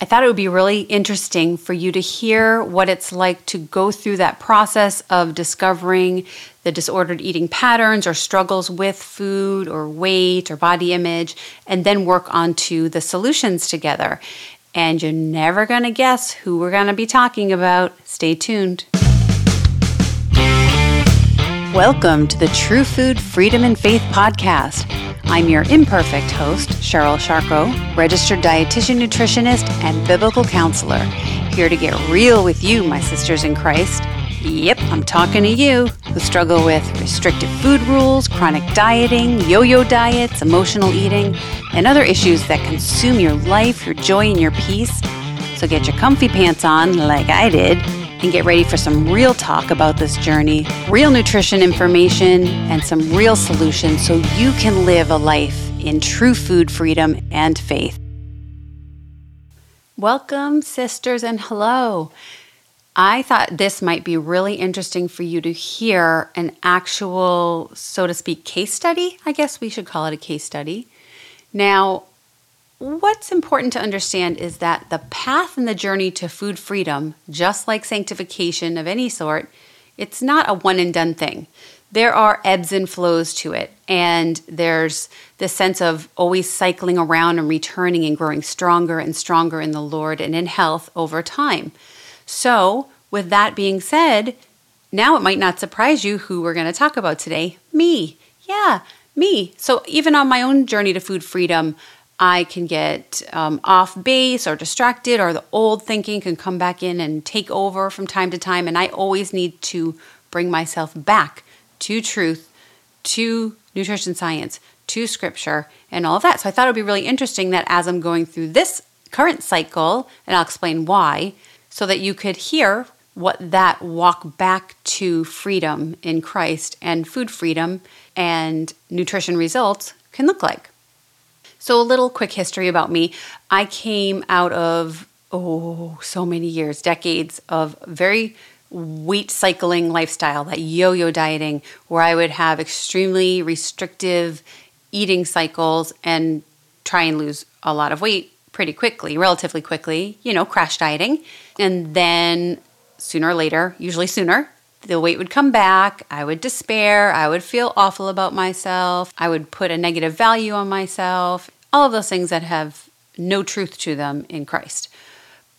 I thought it would be really interesting for you to hear what it's like to go through that process of discovering the disordered eating patterns or struggles with food or weight or body image, and then work onto the solutions together. And you're never going to guess who we're going to be talking about. Stay tuned. Welcome to the True Food Freedom and Faith podcast. I'm your imperfect host, Cheryl Charcot, registered dietitian, nutritionist, and biblical counselor, here to get real with you, my sisters in Christ. Yep, I'm talking to you who struggle with restrictive food rules, chronic dieting, yo yo diets, emotional eating, and other issues that consume your life, your joy, and your peace. So get your comfy pants on, like I did, and get ready for some real talk about this journey, real nutrition information, and some real solutions so you can live a life in true food freedom and faith. Welcome, sisters, and hello. I thought this might be really interesting for you to hear an actual, so to speak, case study. I guess we should call it a case study. Now, What's important to understand is that the path and the journey to food freedom, just like sanctification of any sort, it's not a one and done thing. There are ebbs and flows to it, and there's this sense of always cycling around and returning and growing stronger and stronger in the Lord and in health over time. So, with that being said, now it might not surprise you who we're going to talk about today me. Yeah, me. So, even on my own journey to food freedom, I can get um, off base or distracted, or the old thinking can come back in and take over from time to time. And I always need to bring myself back to truth, to nutrition science, to scripture, and all of that. So I thought it would be really interesting that as I'm going through this current cycle, and I'll explain why, so that you could hear what that walk back to freedom in Christ and food freedom and nutrition results can look like. So, a little quick history about me. I came out of, oh, so many years, decades of very weight cycling lifestyle, that yo yo dieting, where I would have extremely restrictive eating cycles and try and lose a lot of weight pretty quickly, relatively quickly, you know, crash dieting. And then sooner or later, usually sooner, the weight would come back. I would despair. I would feel awful about myself. I would put a negative value on myself. All of those things that have no truth to them in Christ.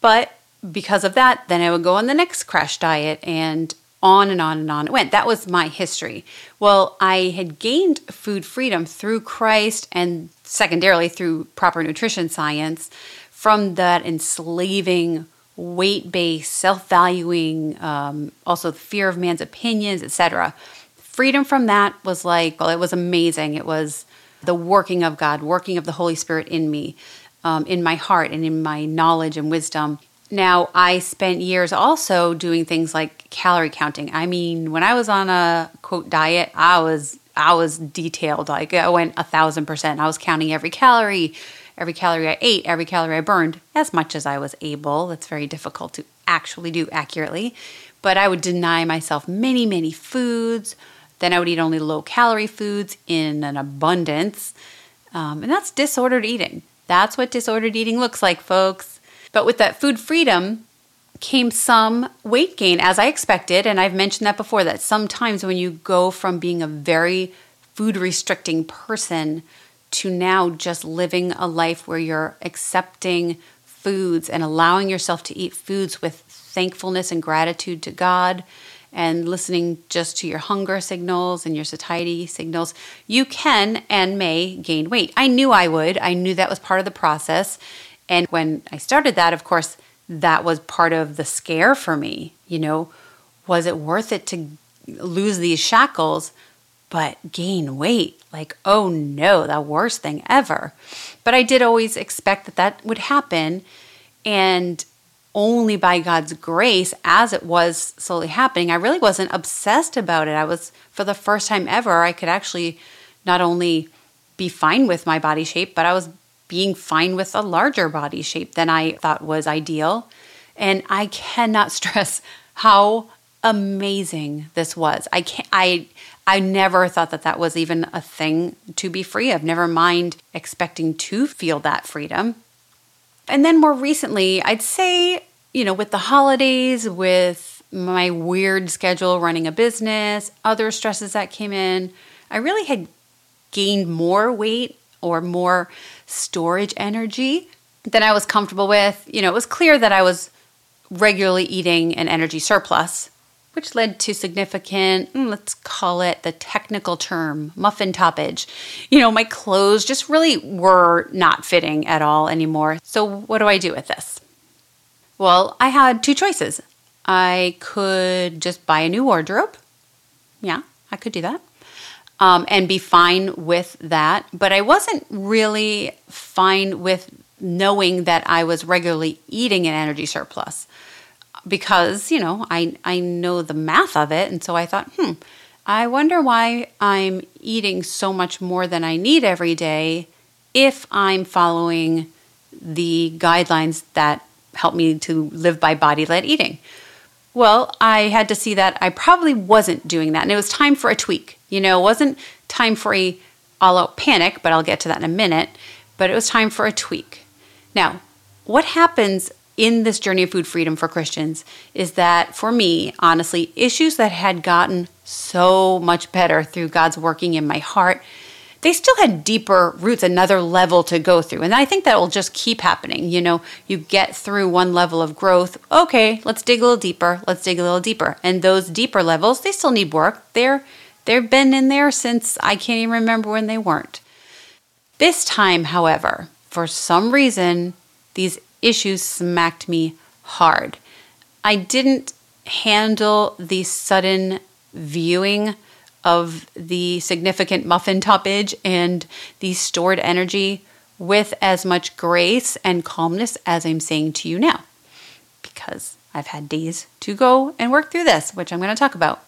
But because of that, then I would go on the next crash diet and on and on and on it went. That was my history. Well, I had gained food freedom through Christ and secondarily through proper nutrition science from that enslaving weight based, self valuing, um, also the fear of man's opinions, etc. Freedom from that was like, well, it was amazing. It was the working of God, working of the Holy Spirit in me, um, in my heart, and in my knowledge and wisdom. Now, I spent years also doing things like calorie counting. I mean, when I was on a quote diet, I was I was detailed. Like I went a thousand percent. I was counting every calorie, every calorie I ate, every calorie I burned, as much as I was able. That's very difficult to actually do accurately. But I would deny myself many, many foods. Then I would eat only low calorie foods in an abundance. Um, and that's disordered eating. That's what disordered eating looks like, folks. But with that food freedom came some weight gain, as I expected. And I've mentioned that before that sometimes when you go from being a very food restricting person to now just living a life where you're accepting foods and allowing yourself to eat foods with thankfulness and gratitude to God and listening just to your hunger signals and your satiety signals, you can and may gain weight. I knew I would. I knew that was part of the process. And when I started that, of course, that was part of the scare for me. You know, was it worth it to lose these shackles but gain weight? Like, oh no, the worst thing ever. But I did always expect that that would happen. And only by God's grace, as it was slowly happening, I really wasn't obsessed about it. I was, for the first time ever, I could actually not only be fine with my body shape, but I was being fine with a larger body shape than I thought was ideal. And I cannot stress how amazing this was. I can't, I I never thought that that was even a thing to be free of. Never mind expecting to feel that freedom. And then more recently, I'd say, you know, with the holidays, with my weird schedule running a business, other stresses that came in, I really had gained more weight or more storage energy than I was comfortable with. You know, it was clear that I was regularly eating an energy surplus, which led to significant, mm, let's call it the technical term, muffin toppage. You know, my clothes just really were not fitting at all anymore. So, what do I do with this? Well, I had two choices. I could just buy a new wardrobe. Yeah, I could do that. Um, and be fine with that. But I wasn't really fine with knowing that I was regularly eating an energy surplus because, you know, I, I know the math of it. And so I thought, hmm, I wonder why I'm eating so much more than I need every day if I'm following the guidelines that help me to live by body led eating. Well, I had to see that I probably wasn't doing that. And it was time for a tweak. You know, it wasn't time for a all out panic, but I'll get to that in a minute. But it was time for a tweak. Now, what happens in this journey of food freedom for Christians is that for me, honestly, issues that had gotten so much better through God's working in my heart, they still had deeper roots, another level to go through. And I think that will just keep happening. You know, you get through one level of growth. Okay, let's dig a little deeper. Let's dig a little deeper. And those deeper levels, they still need work. They're they've been in there since I can't even remember when they weren't. This time, however, for some reason, these issues smacked me hard. I didn't handle the sudden viewing of the significant muffin toppage and the stored energy with as much grace and calmness as I'm saying to you now. Because I've had days to go and work through this, which I'm going to talk about.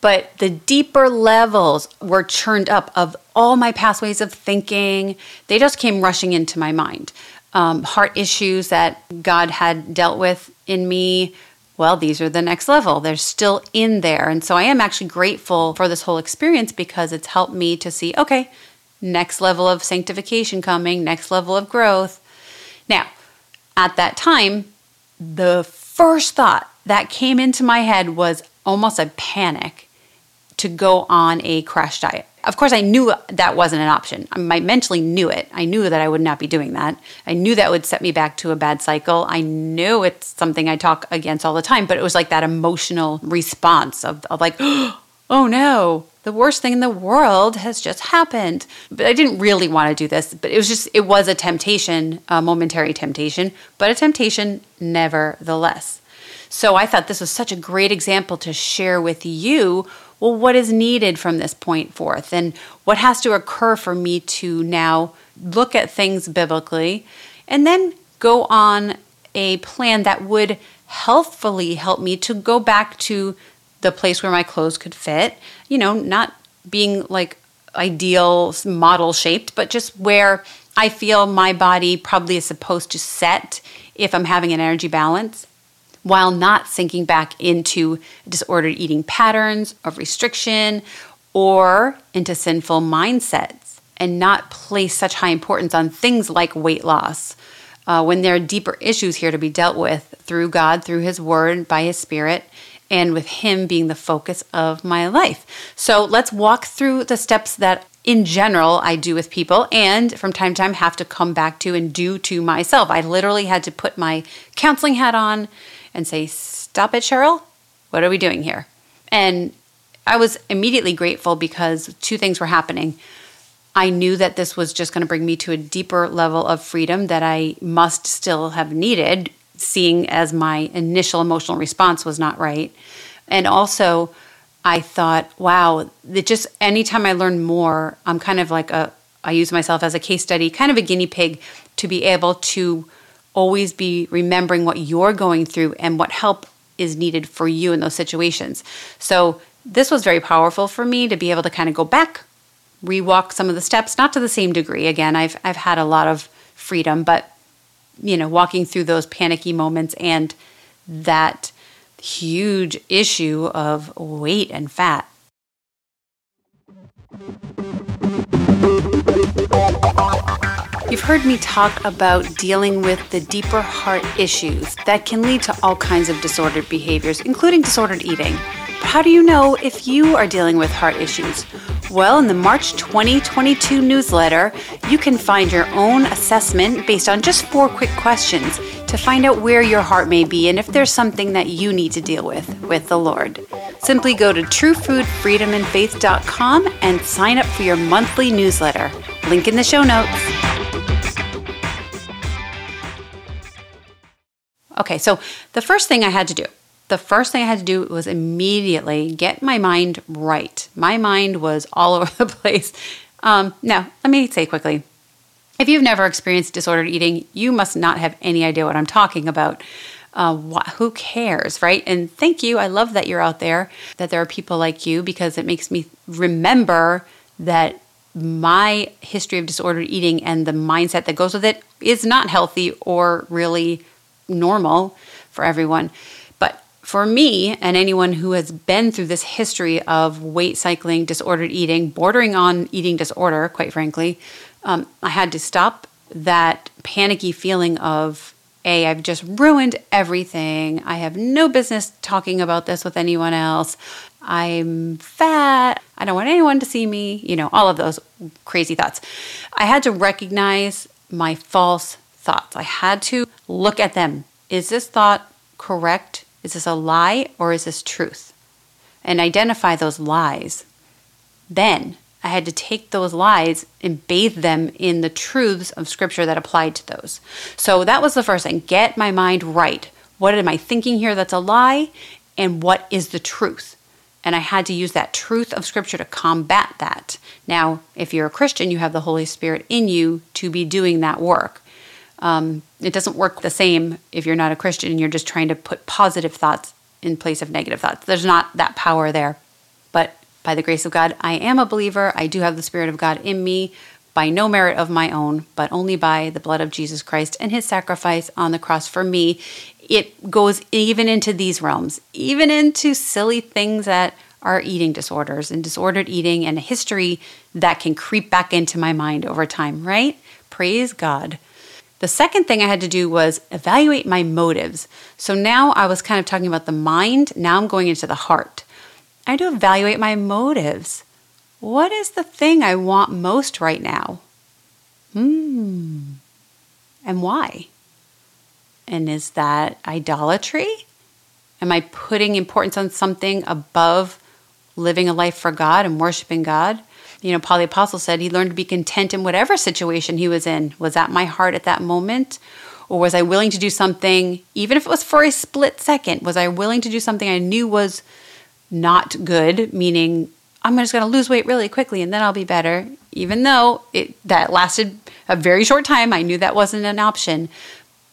But the deeper levels were churned up of all my past ways of thinking. They just came rushing into my mind um, heart issues that God had dealt with in me, well, these are the next level. They're still in there. And so I am actually grateful for this whole experience because it's helped me to see, okay, next level of sanctification coming, next level of growth. Now, at that time, the first thought that came into my head was almost a panic to go on a crash diet. Of course, I knew that wasn't an option. I mentally knew it. I knew that I would not be doing that. I knew that would set me back to a bad cycle. I knew it's something I talk against all the time, but it was like that emotional response of, of like, oh no, the worst thing in the world has just happened. But I didn't really want to do this, but it was just, it was a temptation, a momentary temptation, but a temptation nevertheless. So I thought this was such a great example to share with you well, what is needed from this point forth? And what has to occur for me to now look at things biblically and then go on a plan that would healthfully help me to go back to the place where my clothes could fit, you know, not being like ideal model shaped, but just where I feel my body probably is supposed to set if I'm having an energy balance while not sinking back into disordered eating patterns of restriction or into sinful mindsets and not place such high importance on things like weight loss uh, when there are deeper issues here to be dealt with through God, through His Word, by His Spirit, and with Him being the focus of my life. So let's walk through the steps that in general I do with people and from time to time have to come back to and do to myself. I literally had to put my counseling hat on and say, Stop it, Cheryl. What are we doing here? And I was immediately grateful because two things were happening. I knew that this was just going to bring me to a deeper level of freedom that I must still have needed, seeing as my initial emotional response was not right. And also, I thought, wow, that just anytime I learn more, I'm kind of like a, I use myself as a case study, kind of a guinea pig to be able to always be remembering what you're going through and what help is needed for you in those situations. So, this was very powerful for me to be able to kind of go back, rewalk some of the steps, not to the same degree. Again, I've I've had a lot of freedom, but you know, walking through those panicky moments and that huge issue of weight and fat. You've heard me talk about dealing with the deeper heart issues that can lead to all kinds of disordered behaviors, including disordered eating. But how do you know if you are dealing with heart issues? Well, in the March 2022 newsletter, you can find your own assessment based on just four quick questions to find out where your heart may be and if there's something that you need to deal with with the Lord. Simply go to truefoodfreedomandfaith.com and sign up for your monthly newsletter. Link in the show notes. Okay, so the first thing I had to do the first thing I had to do was immediately get my mind right. My mind was all over the place. Um, now, let me say quickly if you've never experienced disordered eating, you must not have any idea what I'm talking about. Uh, who cares, right? And thank you. I love that you're out there, that there are people like you, because it makes me remember that my history of disordered eating and the mindset that goes with it is not healthy or really normal for everyone But for me and anyone who has been through this history of weight cycling, disordered eating, bordering on eating disorder, quite frankly, um, I had to stop that panicky feeling of, A, I've just ruined everything. I have no business talking about this with anyone else. I'm fat. I don't want anyone to see me. You know, all of those crazy thoughts. I had to recognize my false thoughts. I had to look at them. Is this thought correct? Is this a lie or is this truth? And identify those lies. Then I had to take those lies and bathe them in the truths of scripture that applied to those. So that was the first thing get my mind right. What am I thinking here that's a lie? And what is the truth? And I had to use that truth of scripture to combat that. Now, if you're a Christian, you have the Holy Spirit in you to be doing that work. Um, it doesn't work the same if you're not a Christian and you're just trying to put positive thoughts in place of negative thoughts. There's not that power there. But by the grace of God, I am a believer. I do have the Spirit of God in me by no merit of my own, but only by the blood of Jesus Christ and his sacrifice on the cross for me. It goes even into these realms, even into silly things that are eating disorders and disordered eating and a history that can creep back into my mind over time, right? Praise God. The second thing I had to do was evaluate my motives. So now I was kind of talking about the mind, now I'm going into the heart. I had to evaluate my motives. What is the thing I want most right now? Hmm. And why? And is that idolatry? Am I putting importance on something above living a life for God and worshiping God? You know, Paul the Apostle said he learned to be content in whatever situation he was in. Was that my heart at that moment? Or was I willing to do something, even if it was for a split second? Was I willing to do something I knew was not good, meaning I'm just going to lose weight really quickly and then I'll be better, even though it that lasted a very short time. I knew that wasn't an option.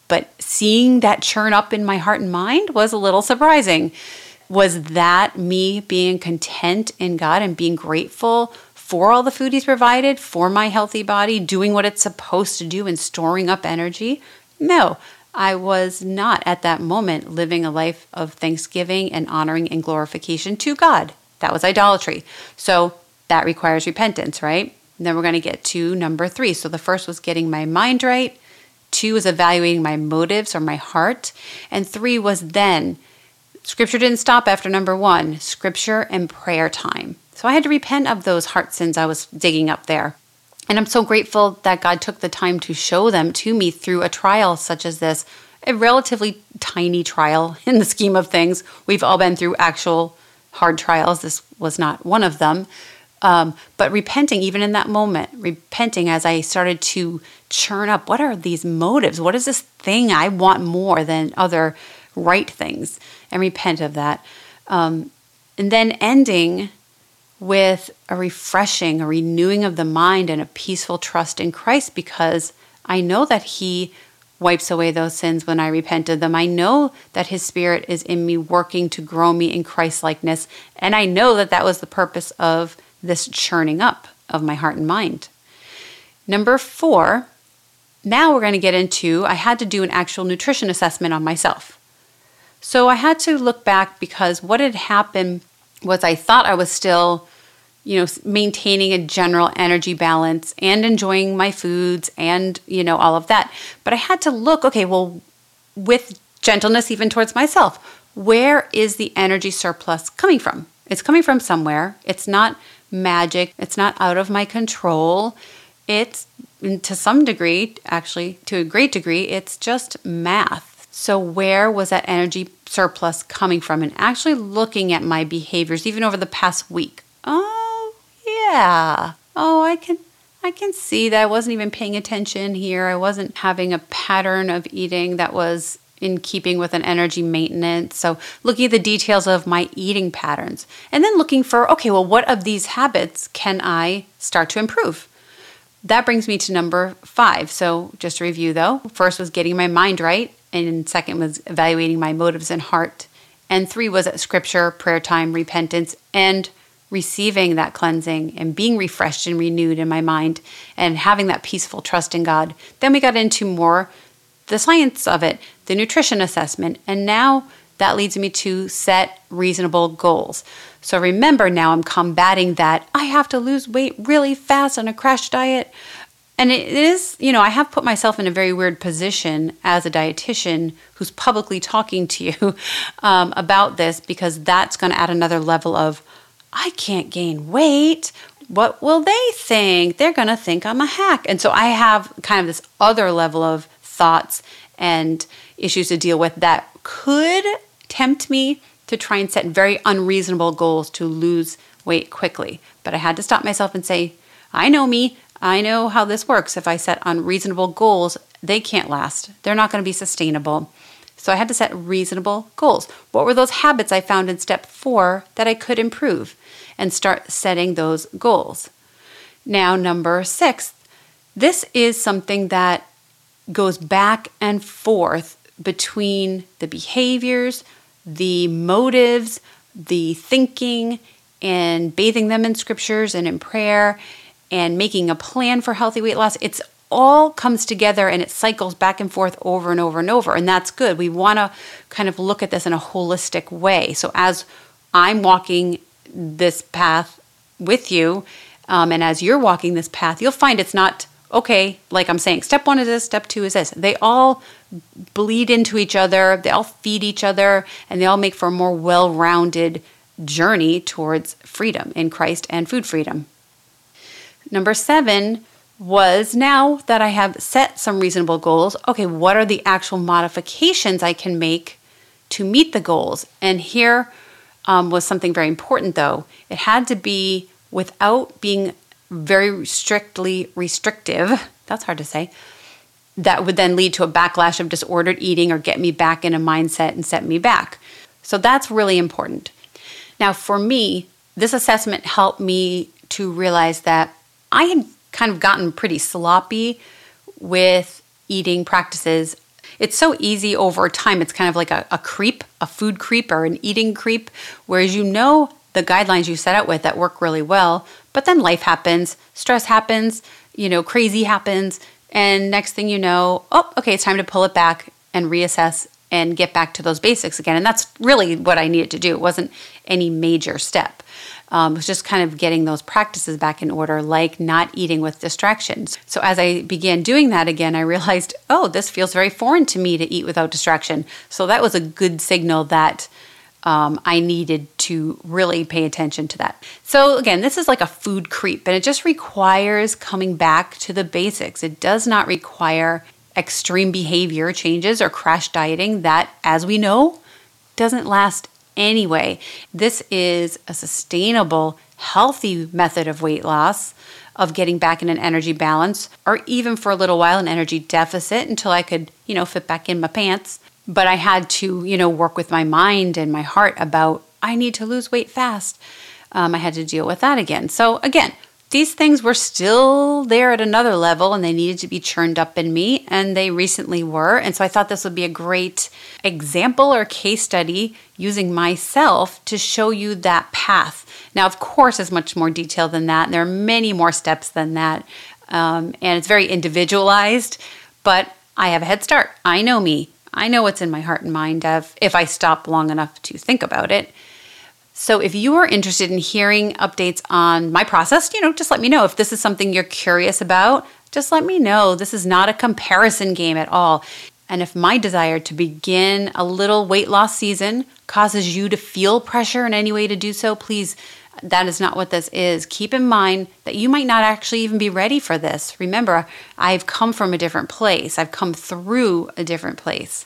But seeing that churn up in my heart and mind was a little surprising. Was that me being content in God and being grateful for all the food he's provided, for my healthy body, doing what it's supposed to do and storing up energy? No, I was not at that moment living a life of thanksgiving and honoring and glorification to God. That was idolatry. So that requires repentance, right? And then we're going to get to number three. So the first was getting my mind right. Two was evaluating my motives or my heart. And three was then, scripture didn't stop after number one, scripture and prayer time. So I had to repent of those heart sins I was digging up there. And I'm so grateful that God took the time to show them to me through a trial such as this, a relatively tiny trial in the scheme of things. We've all been through actual hard trials. This was not one of them. Um, but repenting, even in that moment, repenting as I started to churn up what are these motives? What is this thing I want more than other right things? And repent of that. Um, and then ending with a refreshing, a renewing of the mind, and a peaceful trust in Christ because I know that He wipes away those sins when I repent of them. I know that His Spirit is in me working to grow me in Christ likeness. And I know that that was the purpose of this churning up of my heart and mind. Number four, now we're going to get into I had to do an actual nutrition assessment on myself. So I had to look back because what had happened was I thought I was still you know, maintaining a general energy balance and enjoying my foods and, you know, all of that. But I had to look, okay, well, with gentleness even towards myself, where is the energy surplus coming from? It's coming from somewhere. It's not magic, it's not out of my control. It's mm, to some degree, actually, to a great degree, it's just math. So, where was that energy surplus coming from? And actually looking at my behaviors, even over the past week. Oh, yeah. Oh, I can. I can see that I wasn't even paying attention here. I wasn't having a pattern of eating that was in keeping with an energy maintenance. So, looking at the details of my eating patterns and then looking for okay, well, what of these habits can I start to improve? That brings me to number five. So, just to review though, first was getting my mind right, and second was evaluating my motives and heart. And three was at scripture, prayer time, repentance, and receiving that cleansing and being refreshed and renewed in my mind and having that peaceful trust in God. Then we got into more the science of it, the nutrition assessment, and now that leads me to set reasonable goals. So remember now I'm combating that I have to lose weight really fast on a crash diet. And it is, you know, I have put myself in a very weird position as a dietitian who's publicly talking to you um, about this because that's going to add another level of, I can't gain weight. What will they think? They're going to think I'm a hack. And so I have kind of this other level of thoughts and issues to deal with that could tempt me to try and set very unreasonable goals to lose weight quickly. But I had to stop myself and say, I know me. I know how this works. If I set unreasonable goals, they can't last. They're not going to be sustainable. So I had to set reasonable goals. What were those habits I found in step four that I could improve and start setting those goals? Now, number six, this is something that goes back and forth between the behaviors, the motives, the thinking, and bathing them in scriptures and in prayer and making a plan for healthy weight loss. It's all comes together and it cycles back and forth over and over and over. And that's good. We want to kind of look at this in a holistic way. So as I'm walking this path with you, um, and as you're walking this path, you'll find it's not okay, like I'm saying, step one is this, step two is this. They all bleed into each other, they all feed each other, and they all make for a more well rounded journey towards freedom in Christ and food freedom. Number seven was now that I have set some reasonable goals, okay, what are the actual modifications I can make to meet the goals? And here um, was something very important though. It had to be without being very strictly restrictive, that's hard to say, that would then lead to a backlash of disordered eating or get me back in a mindset and set me back. So that's really important. Now, for me, this assessment helped me to realize that I had kind of gotten pretty sloppy with eating practices. It's so easy over time. It's kind of like a, a creep, a food creep or an eating creep, whereas you know the guidelines you set out with that work really well, but then life happens, stress happens, you know, crazy happens, and next thing you know, oh, okay, it's time to pull it back and reassess and get back to those basics again. And that's really what I needed to do. It wasn't any major step. Um, was just kind of getting those practices back in order, like not eating with distractions. So as I began doing that again, I realized, oh, this feels very foreign to me to eat without distraction. So that was a good signal that um, I needed to really pay attention to that. So, again, this is like a food creep, and it just requires coming back to the basics. It does not require extreme behavior changes or crash dieting that, as we know, doesn't last anyway. This is a sustainable, healthy method of weight loss, of getting back in an energy balance, or even for a little while, an energy deficit until I could, you know, fit back in my pants but I had to, you know, work with my mind and my heart about I need to lose weight fast. Um, I had to deal with that again. So again, these things were still there at another level and they needed to be churned up in me, and they recently were. And so I thought this would be a great example or case study using myself to show you that path. Now, of course, it's much more detailed than that. And there are many more steps than that. Um, and it's very individualized, but I have a head start. I know me. I know what's in my heart and mind of if I stop long enough to think about it. So if you are interested in hearing updates on my process, you know, just let me know. If this is something you're curious about, just let me know. This is not a comparison game at all. And if my desire to begin a little weight loss season causes you to feel pressure in any way to do so, please, that is not what this is. Keep in mind that you might not actually even be ready for this. Remember, I've come from a different place, I've come through a different place.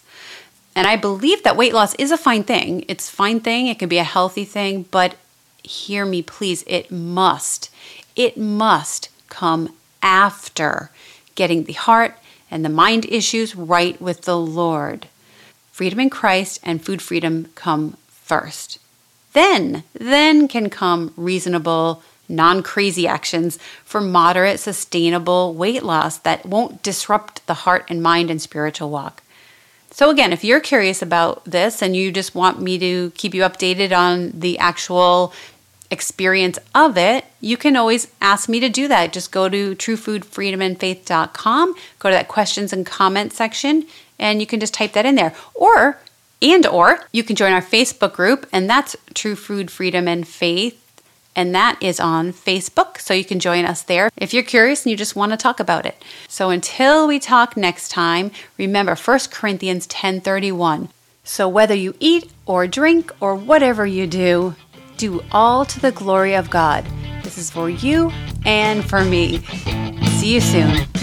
And I believe that weight loss is a fine thing. It's fine thing, it can be a healthy thing, but hear me please, it must, it must come after getting the heart and the mind issues right with the Lord. Freedom in Christ and food freedom come first. Then, then can come reasonable, non crazy actions for moderate, sustainable weight loss that won't disrupt the heart and mind and spiritual walk. So, again, if you're curious about this and you just want me to keep you updated on the actual experience of it, you can always ask me to do that. Just go to truefoodfreedomandfaith.com, go to that questions and comments section, and you can just type that in there. Or, and or, you can join our Facebook group, and that's True Food Freedom and Faith and that is on Facebook. So you can join us there if you're curious and you just want to talk about it. So until we talk next time, remember 1 Corinthians 10:31. So whether you eat or drink or whatever you do, do all to the glory of God. This is for you and for me. See you soon.